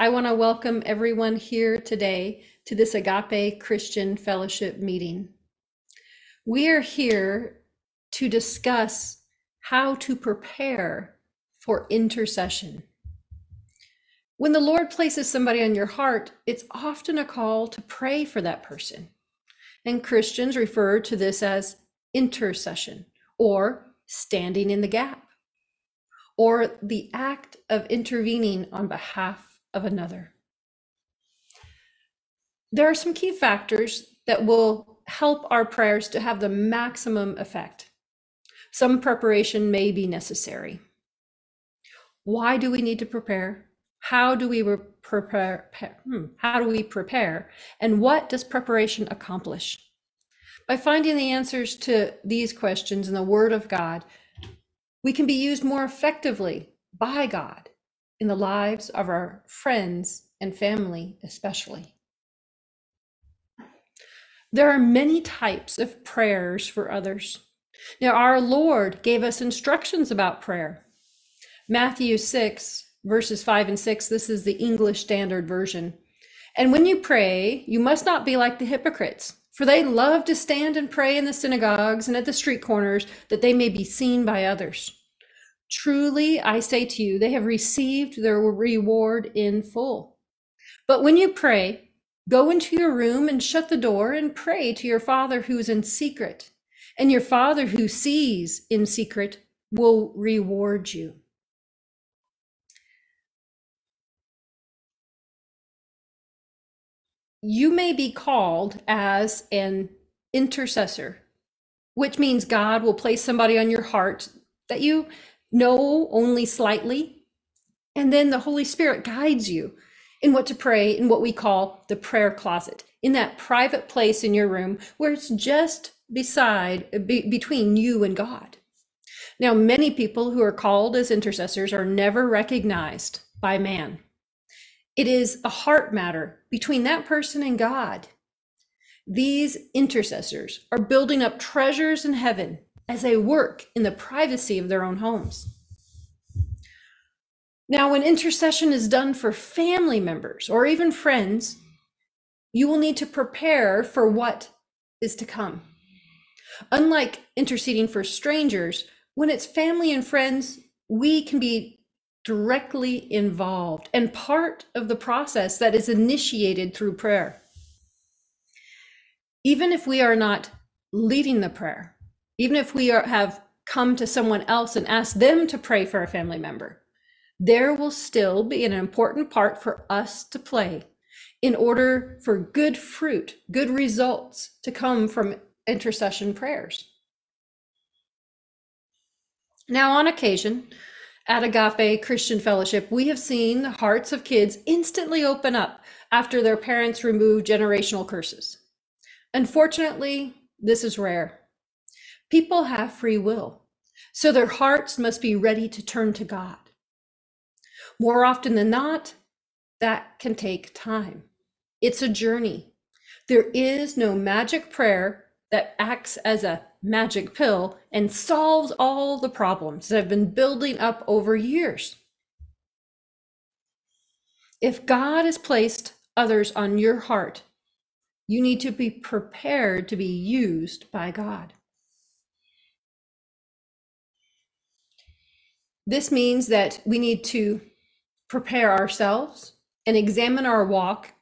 I want to welcome everyone here today to this Agape Christian Fellowship meeting. We are here to discuss how to prepare for intercession. When the Lord places somebody on your heart, it's often a call to pray for that person. And Christians refer to this as intercession or standing in the gap or the act of intervening on behalf of another. There are some key factors that will help our prayers to have the maximum effect. Some preparation may be necessary. Why do we need to prepare? How do we prepare? Hmm, how do we prepare? And what does preparation accomplish? By finding the answers to these questions in the Word of God, we can be used more effectively by God in the lives of our friends and family, especially. There are many types of prayers for others. Now, our Lord gave us instructions about prayer. Matthew 6, verses 5 and 6, this is the English Standard Version. And when you pray, you must not be like the hypocrites, for they love to stand and pray in the synagogues and at the street corners, that they may be seen by others. Truly, I say to you, they have received their reward in full. But when you pray, go into your room and shut the door and pray to your Father who is in secret. And your Father who sees in secret will reward you. You may be called as an intercessor, which means God will place somebody on your heart that you know only slightly. And then the Holy Spirit guides you in what to pray in what we call the prayer closet, in that private place in your room where it's just beside, be, between you and God. Now, many people who are called as intercessors are never recognized by man. It is a heart matter between that person and God. These intercessors are building up treasures in heaven as they work in the privacy of their own homes. Now, when intercession is done for family members or even friends, you will need to prepare for what is to come. Unlike interceding for strangers, when it's family and friends, we can be directly involved and part of the process that is initiated through prayer. Even if we are not leading the prayer, even if we are, have come to someone else and asked them to pray for a family member, there will still be an important part for us to play in order for good fruit, good results to come from intercession prayers. Now, on occasion, at Agape Christian Fellowship, we have seen the hearts of kids instantly open up after their parents remove generational curses. Unfortunately, this is rare. People have free will, so their hearts must be ready to turn to God. More often than not, that can take time. It's a journey. There is no magic prayer that acts as a magic pill and solves all the problems that have been building up over years. If God has placed others on your heart, you need to be prepared to be used by God. This means that we need to prepare ourselves and examine our walk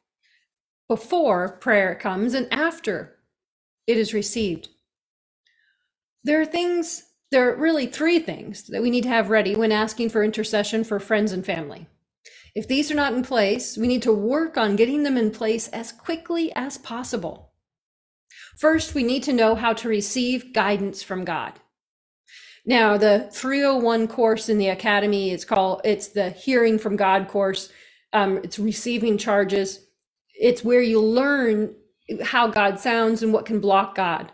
before prayer comes and after it is received. There are things, there are really three things that we need to have ready when asking for intercession for friends and family. If these are not in place, we need to work on getting them in place as quickly as possible. First, we need to know how to receive guidance from God. Now, the 301 course in the academy is called, it's the hearing from God course. Um, it's receiving charges. It's where you learn how God sounds and what can block God.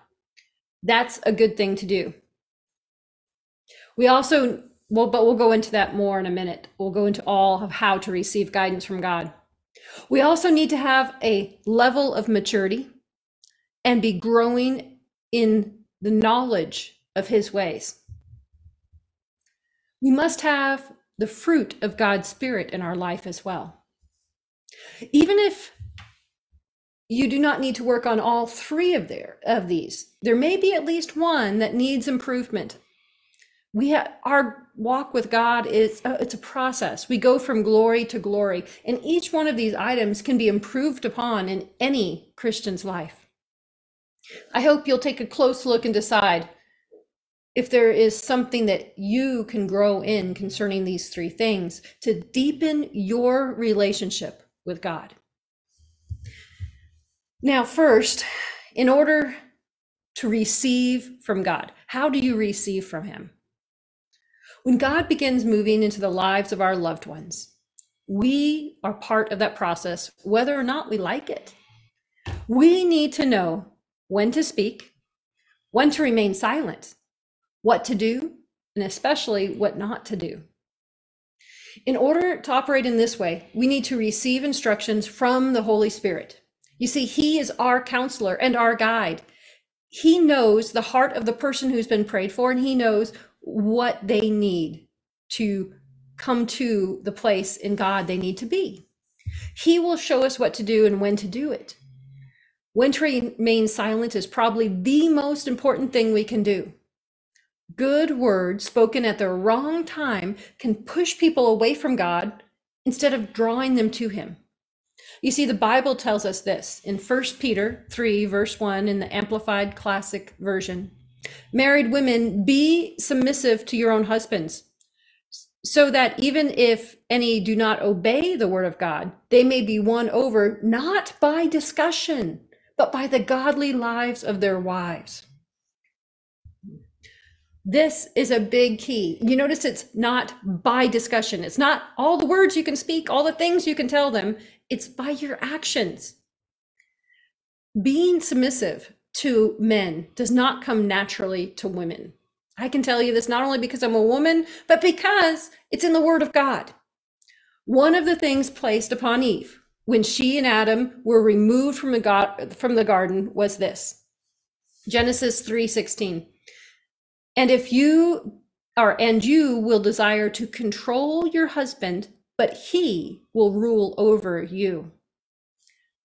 That's a good thing to do. We also, well, but we'll go into that more in a minute. We'll go into all of how to receive guidance from God. We also need to have a level of maturity and be growing in the knowledge of his ways. We must have the fruit of God's Spirit in our life as well. Even if you do not need to work on all three of their of these, there may be at least one that needs improvement. We our walk with God is uh, it's a process. We go from glory to glory, and each one of these items can be improved upon in any Christian's life. I hope you'll take a close look and decide if there is something that you can grow in concerning these three things to deepen your relationship with God. Now, first, in order to receive from God, how do you receive from Him? When God begins moving into the lives of our loved ones, we are part of that process, whether or not we like it. We need to know when to speak, when to remain silent, what to do, and especially what not to do. In order to operate in this way, we need to receive instructions from the Holy Spirit. You see, He is our counselor and our guide. He knows the heart of the person who's been prayed for, and He knows what they need to come to the place in God they need to be. He will show us what to do and when to do it. When to remain silent is probably the most important thing we can do. Good words spoken at the wrong time can push people away from God instead of drawing them to Him. You see, the Bible tells us this in 1 Peter 3, verse 1 in the Amplified Classic Version. Married women, be submissive to your own husbands, so that even if any do not obey the word of God, they may be won over not by discussion, but by the godly lives of their wives. This is a big key. You notice it's not by discussion. It's not all the words you can speak, all the things you can tell them. It's by your actions. Being submissive to men does not come naturally to women. I can tell you this not only because I'm a woman, but because it's in the Word of God. One of the things placed upon Eve when she and Adam were removed from the, God, from the garden was this Genesis 3:16. And if you are, and you will desire to control your husband, but he will rule over you.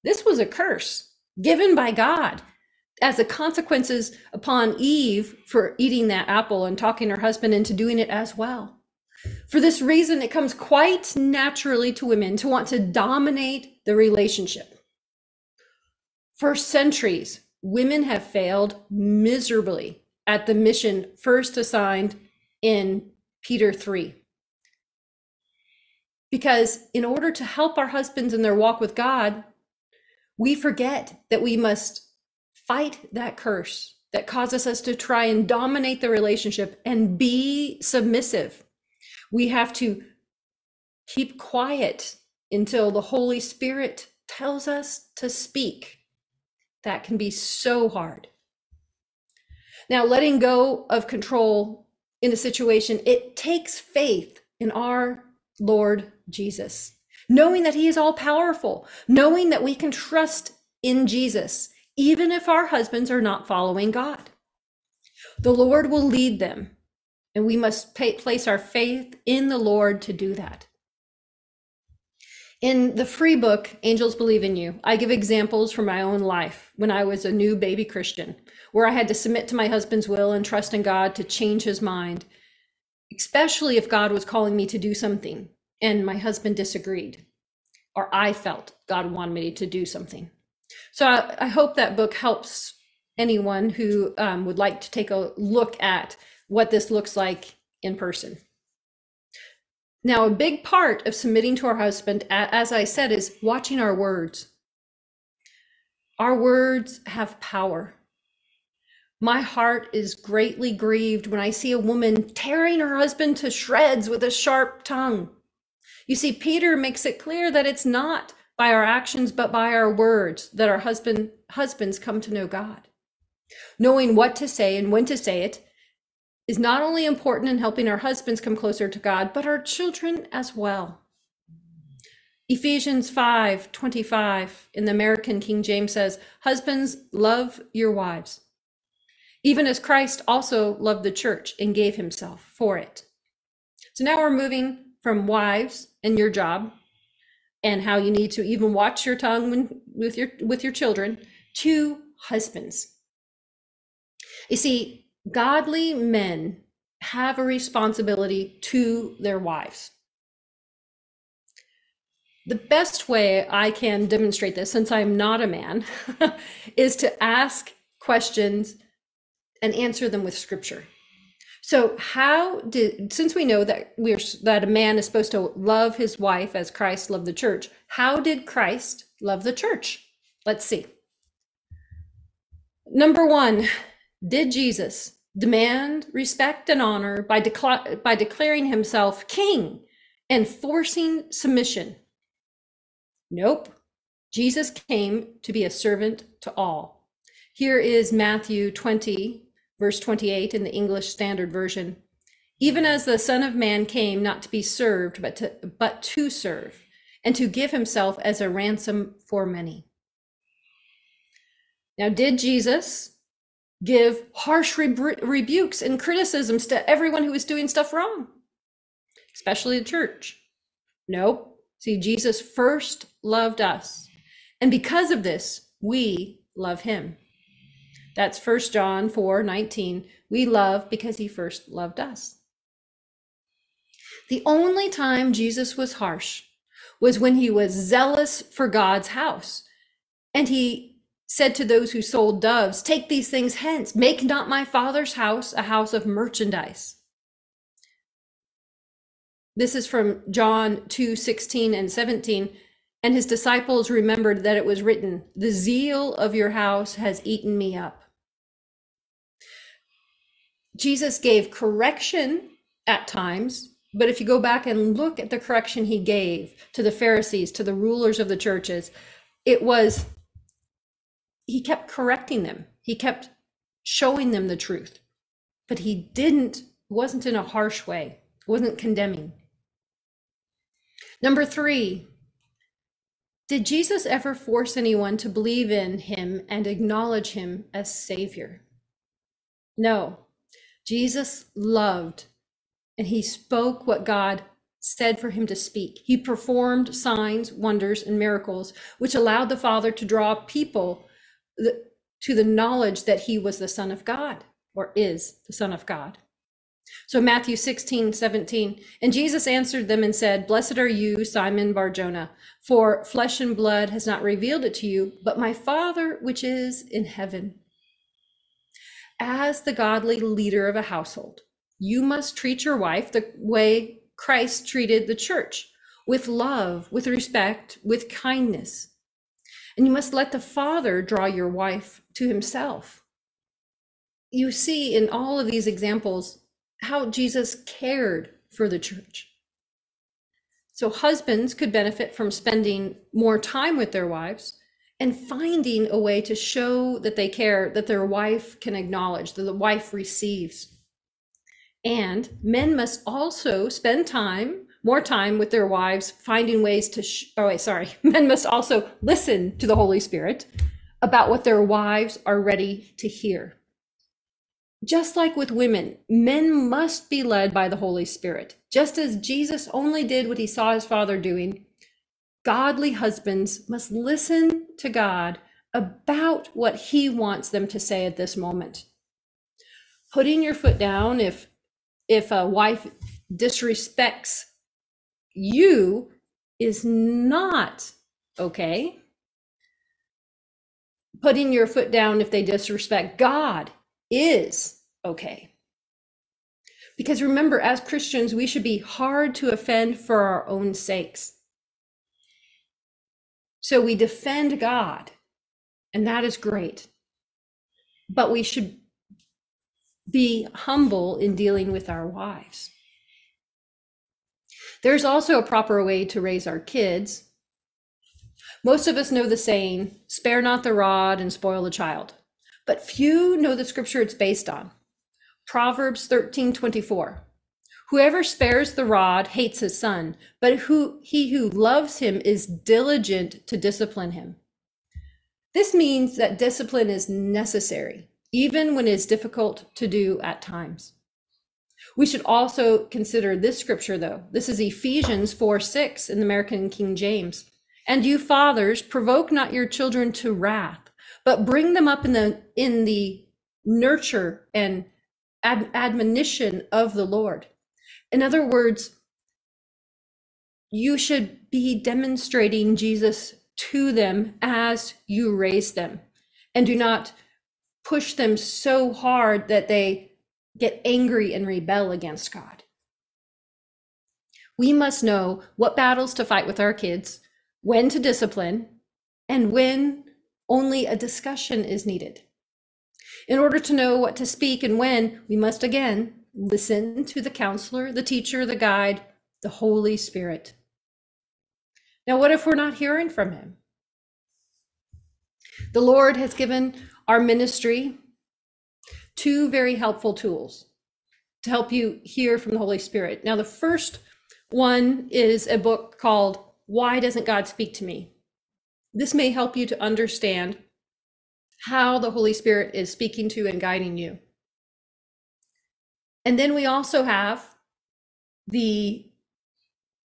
This was a curse given by God as the consequences upon Eve for eating that apple and talking her husband into doing it as well. For this reason, it comes quite naturally to women to want to dominate the relationship. For centuries, women have failed miserably at the mission first assigned in Peter 3. Because in order to help our husbands in their walk with God, we forget that we must fight that curse that causes us to try and dominate the relationship and be submissive. We have to keep quiet until the Holy Spirit tells us to speak. That can be so hard. Now, letting go of control in a situation, it takes faith in our Lord Jesus, knowing that He is all powerful, knowing that we can trust in Jesus even if our husbands are not following God. The Lord will lead them, and we must pay, place our faith in the Lord to do that. In the free book, Angels Believe in You, I give examples from my own life when I was a new baby Christian, where I had to submit to my husband's will and trust in God to change his mind, especially if God was calling me to do something and my husband disagreed, or I felt God wanted me to do something. So I, I hope that book helps anyone who um, would like to take a look at what this looks like in person. Now, a big part of submitting to our husband, as I said, is watching our words. Our words have power. My heart is greatly grieved when I see a woman tearing her husband to shreds with a sharp tongue. You see, Peter makes it clear that it's not by our actions, but by our words, that our husband, husbands come to know God. Knowing what to say and when to say it is not only important in helping our husbands come closer to God, but our children as well. Ephesians 5 25 in the American King James says, Husbands, love your wives, even as Christ also loved the church and gave himself for it. So now we're moving from wives and your job and how you need to even watch your tongue when, with your with your children to husbands you see godly men have a responsibility to their wives the best way i can demonstrate this since i'm not a man is to ask questions and answer them with scripture so how did since we know that we're that a man is supposed to love his wife as Christ loved the church, how did Christ love the church? Let's see. Number 1, did Jesus demand respect and honor by, decla- by declaring himself king and forcing submission? Nope. Jesus came to be a servant to all. Here is Matthew 20, verse 28 in the English Standard Version. Even as the Son of Man came not to be served, but to, but to serve, and to give himself as a ransom for many. Now, did Jesus give harsh rebu- rebukes and criticisms to everyone who is doing stuff wrong, especially the church? Nope. See, Jesus first loved us. And because of this, we love him. That's First John 4 19. We love because he first loved us. The only time Jesus was harsh was when he was zealous for God's house. And he said to those who sold doves, Take these things hence, make not my father's house a house of merchandise. This is from John 2 16 and 17. And his disciples remembered that it was written, The zeal of your house has eaten me up. Jesus gave correction at times, but if you go back and look at the correction he gave to the Pharisees, to the rulers of the churches, it was, he kept correcting them. He kept showing them the truth, but he didn't, wasn't in a harsh way, wasn't condemning. Number three, did Jesus ever force anyone to believe in him and acknowledge him as Savior? No, Jesus loved and he spoke what God said for him to speak. He performed signs, wonders, and miracles, which allowed the Father to draw people to the knowledge that he was the Son of God or is the Son of God. So Matthew 16, 17, and Jesus answered them and said, Blessed are you, Simon Barjona, for flesh and blood has not revealed it to you, but my Father which is in heaven as the godly leader of a household, you must treat your wife the way Christ treated the church with love, with respect, with kindness. And you must let the Father draw your wife to himself. You see in all of these examples how Jesus cared for the church. So, husbands could benefit from spending more time with their wives and finding a way to show that they care, that their wife can acknowledge, that the wife receives. And men must also spend time, more time with their wives, finding ways to, sh- oh, wait, sorry. Men must also listen to the Holy Spirit about what their wives are ready to hear. Just like with women, men must be led by the Holy Spirit. Just as Jesus only did what he saw his father doing, godly husbands must listen to God about what he wants them to say at this moment. Putting your foot down if if a wife disrespects you is not okay. Putting your foot down if they disrespect God is okay. Because remember, as Christians, we should be hard to offend for our own sakes. So we defend God, and that is great. But we should be humble in dealing with our wives. There's also a proper way to raise our kids. Most of us know the saying, spare not the rod and spoil the child, but few know the scripture it's based on. Proverbs 13 24. Whoever spares the rod hates his son, but who he who loves him is diligent to discipline him. This means that discipline is necessary, even when it is difficult to do at times. We should also consider this scripture, though. This is Ephesians 4 6 in the American King James. And you fathers, provoke not your children to wrath, but bring them up in the in the nurture and ad- admonition of the Lord. In other words, you should be demonstrating Jesus to them as you raise them, and do not push them so hard that they get angry and rebel against God. We must know what battles to fight with our kids, when to discipline, and when only a discussion is needed. In order to know what to speak and when, we must again listen to the counselor, the teacher, the guide, the Holy Spirit. Now, what if we're not hearing from him? The Lord has given our ministry two very helpful tools to help you hear from the Holy Spirit. Now, the first one is a book called Why Doesn't God Speak to Me? This may help you to understand how the Holy Spirit is speaking to and guiding you. And then we also have the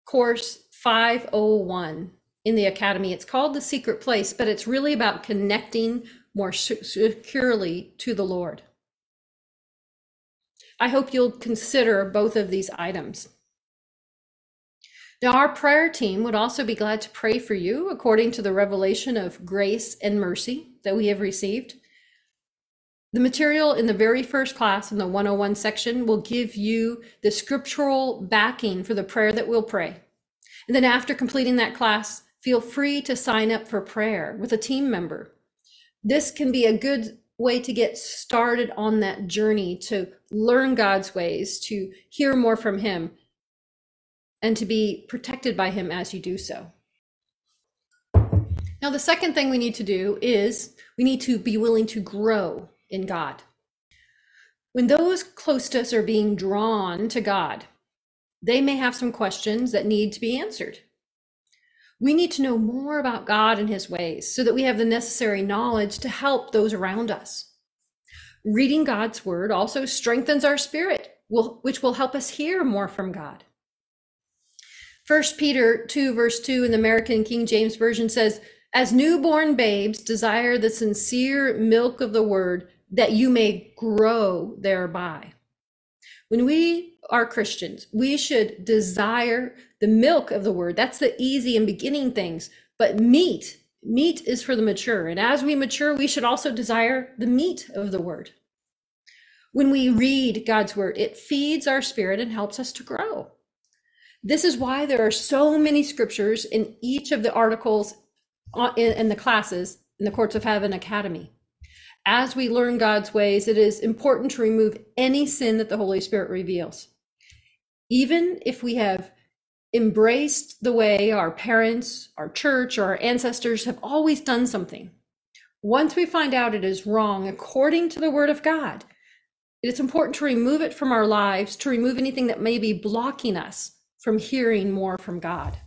course 501 in the academy. It's called The Secret Place, but it's really about connecting more securely to the Lord. I hope you'll consider both of these items. Now, our prayer team would also be glad to pray for you according to the revelation of grace and mercy that we have received. The material in the very first class in the 101 section will give you the scriptural backing for the prayer that we'll pray. And then after completing that class, feel free to sign up for prayer with a team member. This can be a good way to get started on that journey to learn God's ways, to hear more from Him, and to be protected by Him as you do so. Now, the second thing we need to do is we need to be willing to grow in God. When those close to us are being drawn to God, they may have some questions that need to be answered. We need to know more about God and his ways so that we have the necessary knowledge to help those around us. Reading God's word also strengthens our spirit, which will help us hear more from God. 1 Peter 2, verse 2 in the American King James Version says, As newborn babes, desire the sincere milk of the word that you may grow thereby. When we are Christians, we should desire the milk of the word. That's the easy and beginning things. But meat, meat is for the mature. And as we mature, we should also desire the meat of the word. When we read God's word, it feeds our spirit and helps us to grow. This is why there are so many scriptures in each of the articles uh, in the classes in the Courts of Heaven Academy as we learn God's ways, it is important to remove any sin that the Holy Spirit reveals. Even if we have embraced the way our parents, our church, or our ancestors have always done something, once we find out it is wrong according to the Word of God, it's important to remove it from our lives, to remove anything that may be blocking us from hearing more from God.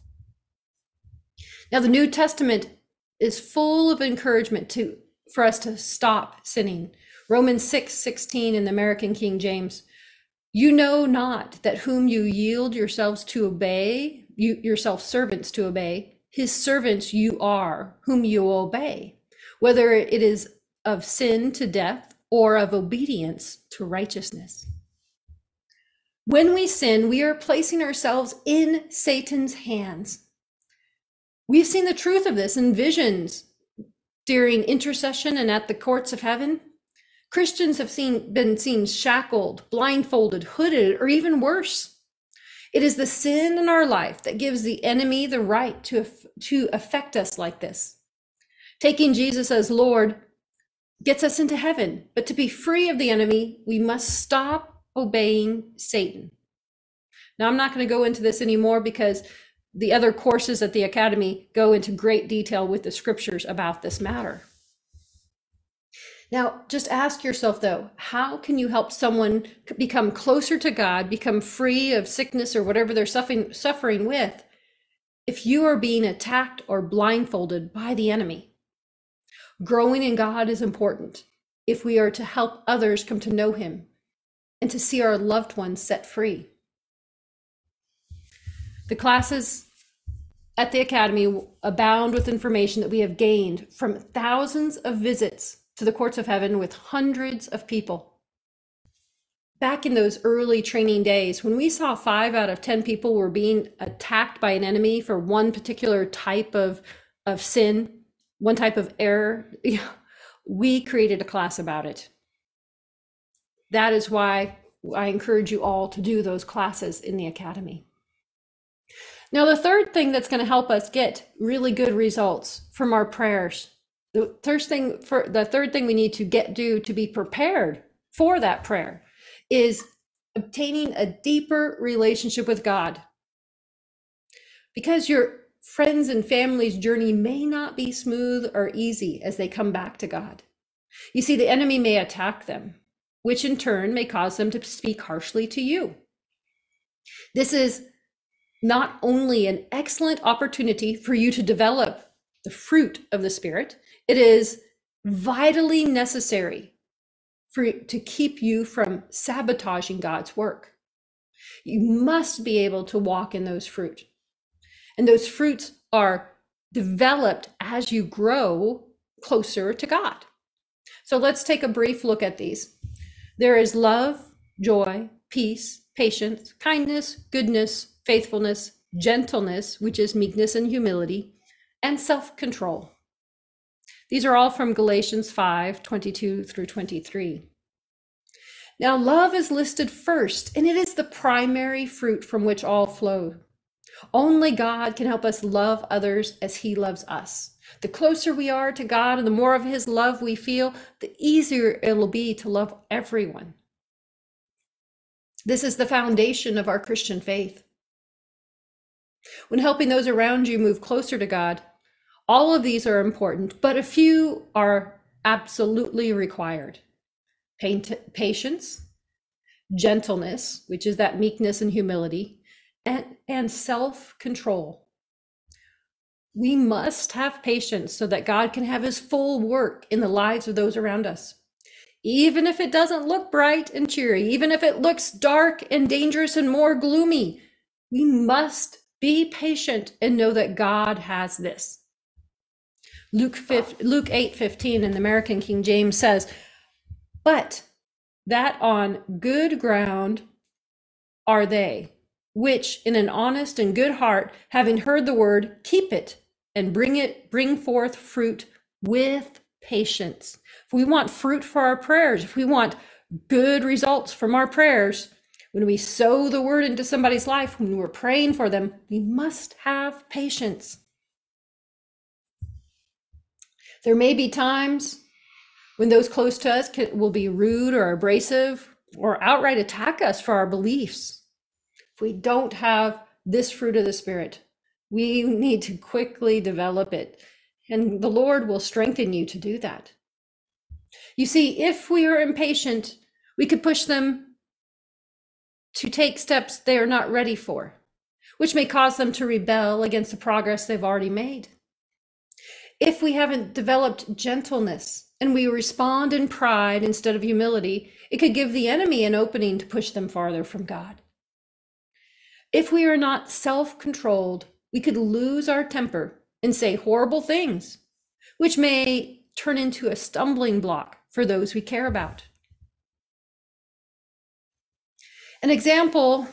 Now, the New Testament is full of encouragement to for us to stop sinning. Romans 6 16 in the American King James. You know not that whom you yield yourselves to obey, you yourself servants to obey, his servants you are, whom you obey, whether it is of sin to death or of obedience to righteousness. When we sin, we are placing ourselves in Satan's hands. We've seen the truth of this in visions during intercession and at the courts of heaven. Christians have seen, been seen shackled, blindfolded, hooded, or even worse. It is the sin in our life that gives the enemy the right to, to affect us like this. Taking Jesus as Lord gets us into heaven, but to be free of the enemy, we must stop obeying Satan. Now, I'm not going to go into this anymore because the other courses at the academy go into great detail with the scriptures about this matter. Now, just ask yourself though, how can you help someone become closer to God, become free of sickness or whatever they're suffering suffering with if you are being attacked or blindfolded by the enemy? Growing in God is important if we are to help others come to know him and to see our loved ones set free. The classes at the Academy abound with information that we have gained from thousands of visits to the courts of heaven with hundreds of people. Back in those early training days, when we saw five out of 10 people were being attacked by an enemy for one particular type of, of sin, one type of error, we created a class about it. That is why I encourage you all to do those classes in the Academy. Now, the third thing that's going to help us get really good results from our prayers, the third thing for the third thing we need to get do to be prepared for that prayer is obtaining a deeper relationship with God. Because your friends and family's journey may not be smooth or easy as they come back to God. You see, the enemy may attack them, which in turn may cause them to speak harshly to you. This is not only an excellent opportunity for you to develop the fruit of the Spirit, it is vitally necessary for to keep you from sabotaging God's work. You must be able to walk in those fruit. And those fruits are developed as you grow closer to God. So let's take a brief look at these. There is love, joy, peace, patience, kindness, goodness, faithfulness, gentleness, which is meekness and humility, and self control. These are all from Galatians 5 22 through 23. Now, love is listed first, and it is the primary fruit from which all flow. Only God can help us love others as He loves us. The closer we are to God and the more of His love we feel, the easier it'll be to love everyone. This is the foundation of our Christian faith. When helping those around you move closer to God, all of these are important, but a few are absolutely required patience, gentleness, which is that meekness and humility, and, and self control. We must have patience so that God can have his full work in the lives of those around us. Even if it doesn't look bright and cheery, even if it looks dark and dangerous and more gloomy, we must be patient and know that God has this. Luke 5, Luke 8 15 in the American King James says, But that on good ground are they, which in an honest and good heart, having heard the word, keep it and bring it, bring forth fruit with patience. If we want fruit for our prayers, if we want good results from our prayers, when we sow the word into somebody's life, when we're praying for them, we must have patience. There may be times when those close to us can, will be rude or abrasive or outright attack us for our beliefs. If we don't have this fruit of the Spirit, we need to quickly develop it. And the Lord will strengthen you to do that. You see, if we are impatient, we could push them to take steps they are not ready for, which may cause them to rebel against the progress they've already made. If we haven't developed gentleness and we respond in pride instead of humility, it could give the enemy an opening to push them farther from God. If we are not self controlled, we could lose our temper and say horrible things, which may turn into a stumbling block for those we care about. An example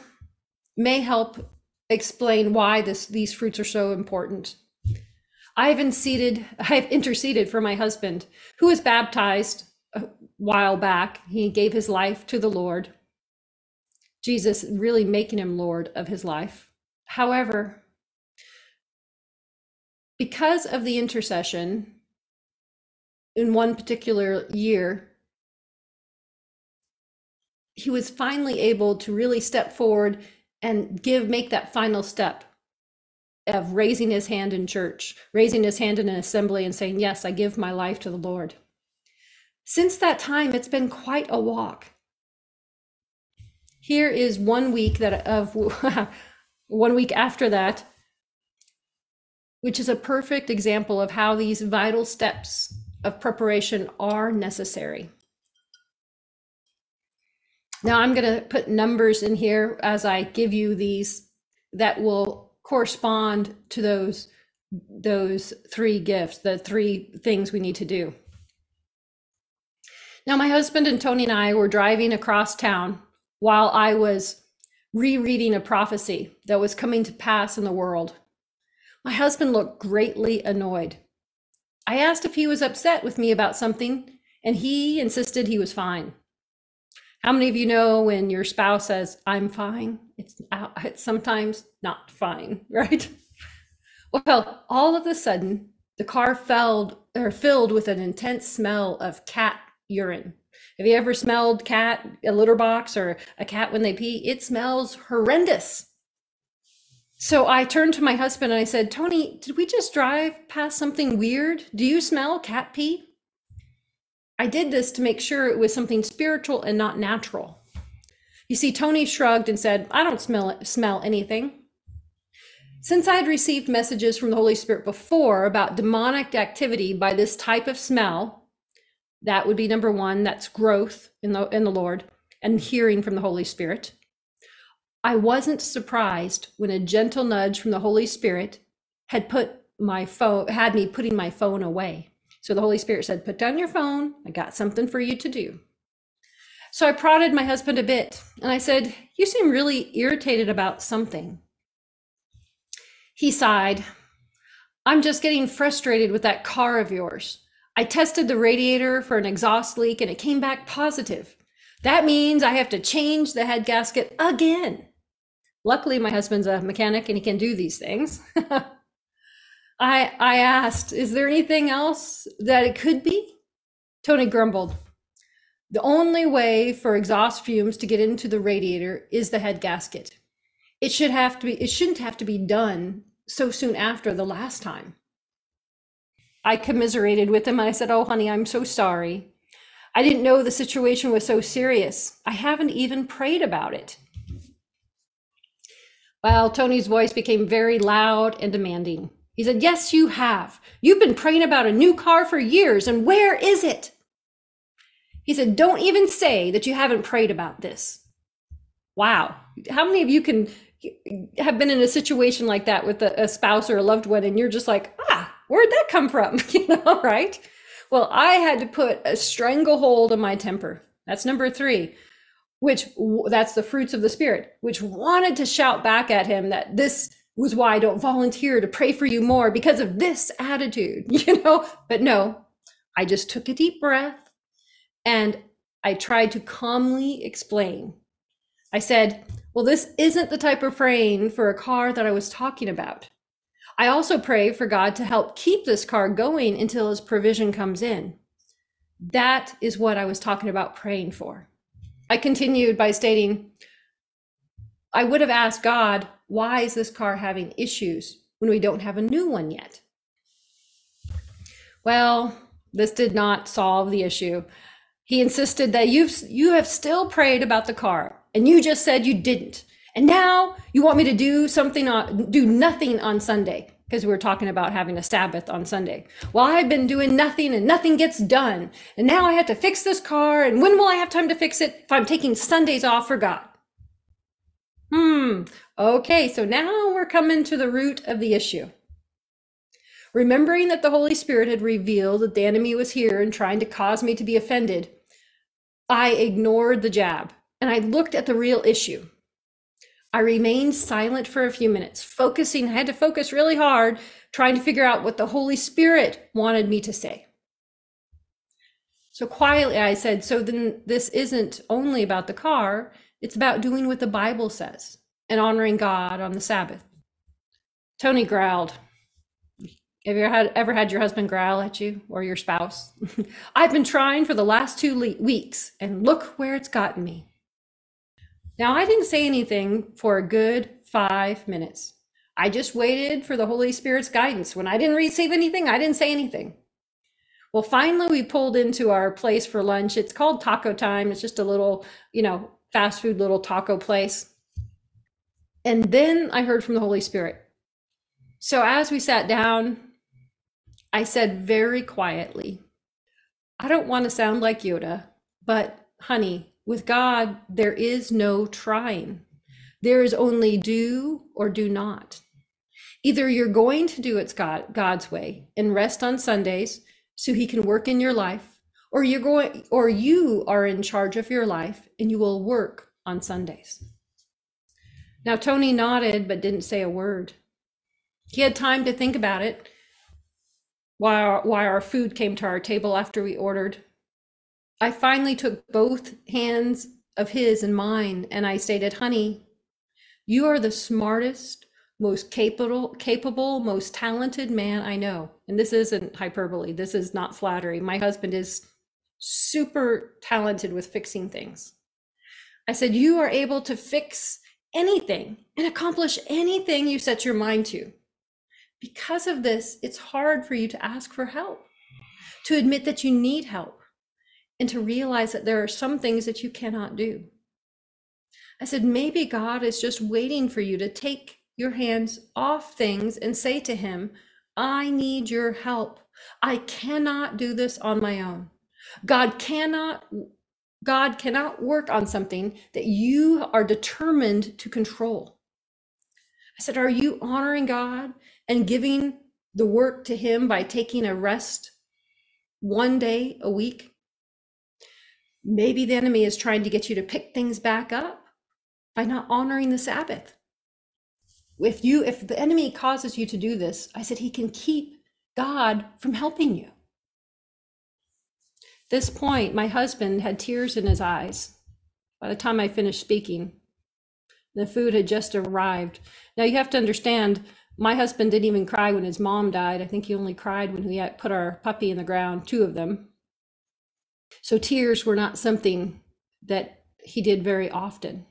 may help explain why this, these fruits are so important. I've interceded, I've interceded for my husband, who was baptized a while back. He gave his life to the Lord. Jesus really making him Lord of his life. However, because of the intercession in one particular year, he was finally able to really step forward and give make that final step of raising his hand in church, raising his hand in an assembly and saying, "Yes, I give my life to the Lord." Since that time, it's been quite a walk. Here is one week that of one week after that, which is a perfect example of how these vital steps of preparation are necessary. Now I'm going to put numbers in here as I give you these that will correspond to those those three gifts, the three things we need to do. Now my husband and Tony and I were driving across town while I was rereading a prophecy that was coming to pass in the world. My husband looked greatly annoyed. I asked if he was upset with me about something, and he insisted he was fine. How many of you know when your spouse says, I'm fine? It's, it's sometimes not fine, right? Well, all of a sudden, the car filled or filled with an intense smell of cat urine. Have you ever smelled cat, a litter box, or a cat when they pee? It smells horrendous. So I turned to my husband and I said, Tony, did we just drive past something weird? Do you smell cat pee? I did this to make sure it was something spiritual and not natural. You see, Tony shrugged and said, I don't smell it, smell anything. Since I had received messages from the Holy Spirit before about demonic activity by this type of smell, that would be number one, that's growth in the in the Lord and hearing from the Holy Spirit. I wasn't surprised when a gentle nudge from the Holy Spirit had put my phone had me putting my phone away. So the Holy Spirit said, Put down your phone. I got something for you to do. So I prodded my husband a bit and I said, You seem really irritated about something. He sighed. I'm just getting frustrated with that car of yours. I tested the radiator for an exhaust leak and it came back positive. That means I have to change the head gasket again. Luckily, my husband's a mechanic and he can do these things. I I asked, is there anything else that it could be? Tony grumbled. The only way for exhaust fumes to get into the radiator is the head gasket. It should have to be it shouldn't have to be done so soon after the last time. I commiserated with him and I said, "Oh honey, I'm so sorry. I didn't know the situation was so serious. I haven't even prayed about it." Well, Tony's voice became very loud and demanding. He said, Yes, you have. You've been praying about a new car for years, and where is it? He said, Don't even say that you haven't prayed about this. Wow. How many of you can have been in a situation like that with a, a spouse or a loved one, and you're just like, Ah, where'd that come from? you know, right? Well, I had to put a stranglehold on my temper. That's number three which that's the fruits of the spirit which wanted to shout back at him that this was why I don't volunteer to pray for you more because of this attitude, you know? But no, I just took a deep breath and I tried to calmly explain. I said, Well, this isn't the type of praying for a car that I was talking about. I also pray for God to help keep this car going until his provision comes in. That is what I was talking about praying for. I continued by stating, I would have asked God, why is this car having issues when we don't have a new one yet? Well, this did not solve the issue. He insisted that you've you have still prayed about the car and you just said you didn't. And now you want me to do something on do nothing on Sunday because we were talking about having a Sabbath on Sunday. Well, I've been doing nothing and nothing gets done. And now I have to fix this car. And when will I have time to fix it if I'm taking Sundays off for God? Hmm. Okay. So now we're coming to the root of the issue. Remembering that the Holy Spirit had revealed that the enemy was here and trying to cause me to be offended, I ignored the jab and I looked at the real issue. I remained silent for a few minutes, focusing. I had to focus really hard, trying to figure out what the Holy Spirit wanted me to say. So quietly, I said, So then this isn't only about the car, it's about doing what the Bible says and honoring God on the Sabbath. Tony growled. Have you ever had, ever had your husband growl at you or your spouse? I've been trying for the last two le- weeks, and look where it's gotten me. Now, I didn't say anything for a good five minutes. I just waited for the Holy Spirit's guidance. When I didn't receive anything, I didn't say anything. Well, finally, we pulled into our place for lunch. It's called Taco Time. It's just a little, you know, fast food little taco place. And then I heard from the Holy Spirit. So as we sat down, I said very quietly, I don't want to sound like Yoda, but honey, With God, there is no trying. There is only do or do not. Either you're going to do it God, God's way and rest on Sundays so he can work in your life, or you're going or you are in charge of your life and you will work on Sundays. Now Tony nodded but didn't say a word. He had time to think about it while, while our food came to our table after we ordered. I finally took both hands of his and mine and I stated, honey, you are the smartest, most capable, capable, most talented man I know. And this isn't hyperbole. This is not flattery. My husband is super talented with fixing things. I said, you are able to fix anything and accomplish anything you set your mind to. Because of this, it's hard for you to ask for help, to admit that you need help, and to realize that there are some things that you cannot do. I said, maybe God is just waiting for you to take your hands off things and say to Him, I need your help. I cannot do this on my own. God cannot God cannot work on something that you are determined to control. I said, Are you honoring God and giving the work to Him by taking a rest one day a week? Maybe the enemy is trying to get you to pick things back up by not honoring the Sabbath. If you if the enemy causes you to do this, I said he can keep God from helping you. This point, my husband had tears in his eyes by the time I finished speaking. The food had just arrived. Now you have to understand, my husband didn't even cry when his mom died. I think he only cried when we put our puppy in the ground, two of them. So tears were not something that he did very often.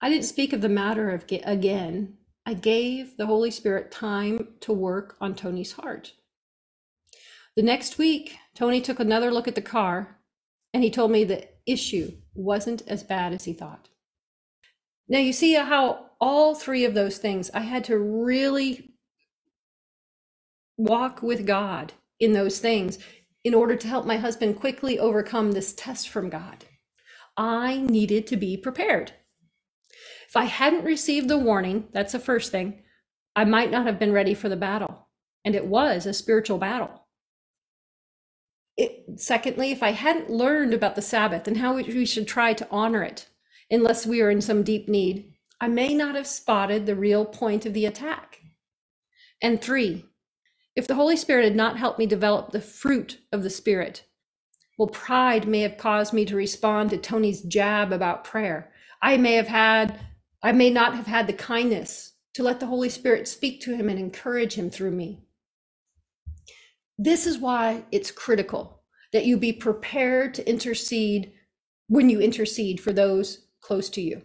I didn't speak of the matter of again. I gave the Holy Spirit time to work on Tony's heart. The next week, Tony took another look at the car and he told me the issue wasn't as bad as he thought. Now, you see how all three of those things, I had to really walk with God in those things in order to help my husband quickly overcome this test from God. I needed to be prepared. If I hadn't received the warning, that's the first thing, I might not have been ready for the battle. And it was a spiritual battle. Secondly, if I hadn't learned about the Sabbath and how we should try to honor it, unless we are in some deep need, I may not have spotted the real point of the attack. And three, if the Holy Spirit had not helped me develop the fruit of the Spirit, well, pride may have caused me to respond to Tony's jab about prayer. I may have had I may not have had the kindness to let the Holy Spirit speak to him and encourage him through me. This is why it's critical that you be prepared to intercede when you intercede for those close to you.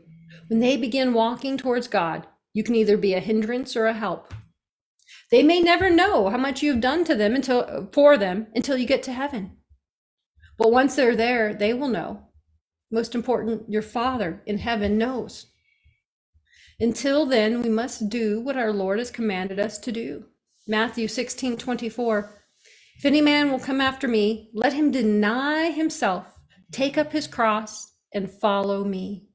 When they begin walking towards God, you can either be a hindrance or a help. They may never know how much you've done to them until for them until you get to heaven. But once they're there, they will know. Most important, your Father in heaven knows. Until then, we must do what our Lord has commanded us to do. Matthew 16 24. If any man will come after me, let him deny himself, take up his cross, and follow me.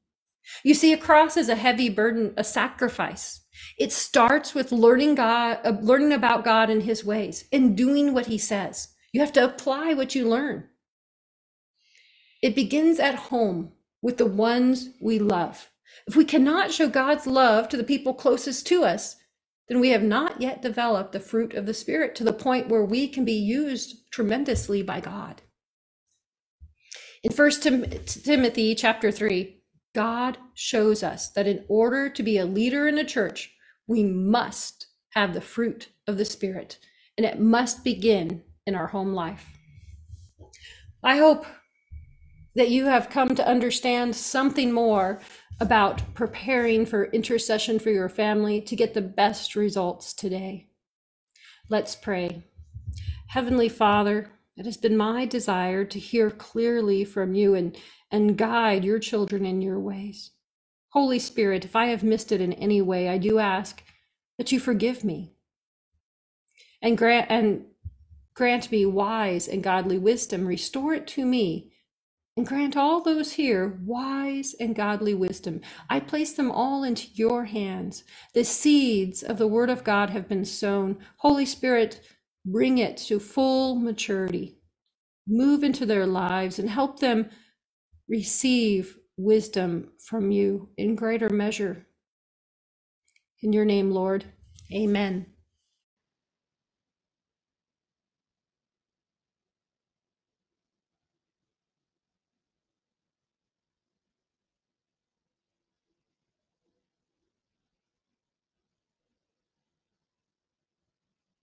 You see, a cross is a heavy burden, a sacrifice. It starts with learning God, uh, learning about God and his ways and doing what he says. You have to apply what you learn. It begins at home with the ones we love. If we cannot show God's love to the people closest to us, then we have not yet developed the fruit of the Spirit to the point where we can be used tremendously by God. In 1 Tim- Timothy chapter 3, God shows us that in order to be a leader in a church, we must have the fruit of the Spirit, and it must begin in our home life. I hope that you have come to understand something more about preparing for intercession for your family to get the best results today. Let's pray. Heavenly Father, it has been my desire to hear clearly from you and, and guide your children in your ways. Holy Spirit, if I have missed it in any way, I do ask that you forgive me and grant and grant me wise and godly wisdom. Restore it to me and grant all those here wise and godly wisdom. I place them all into your hands. The seeds of the word of God have been sown. Holy Spirit, bring it to full maturity. Move into their lives and help them receive wisdom from you in greater measure. In your name, Lord. Amen.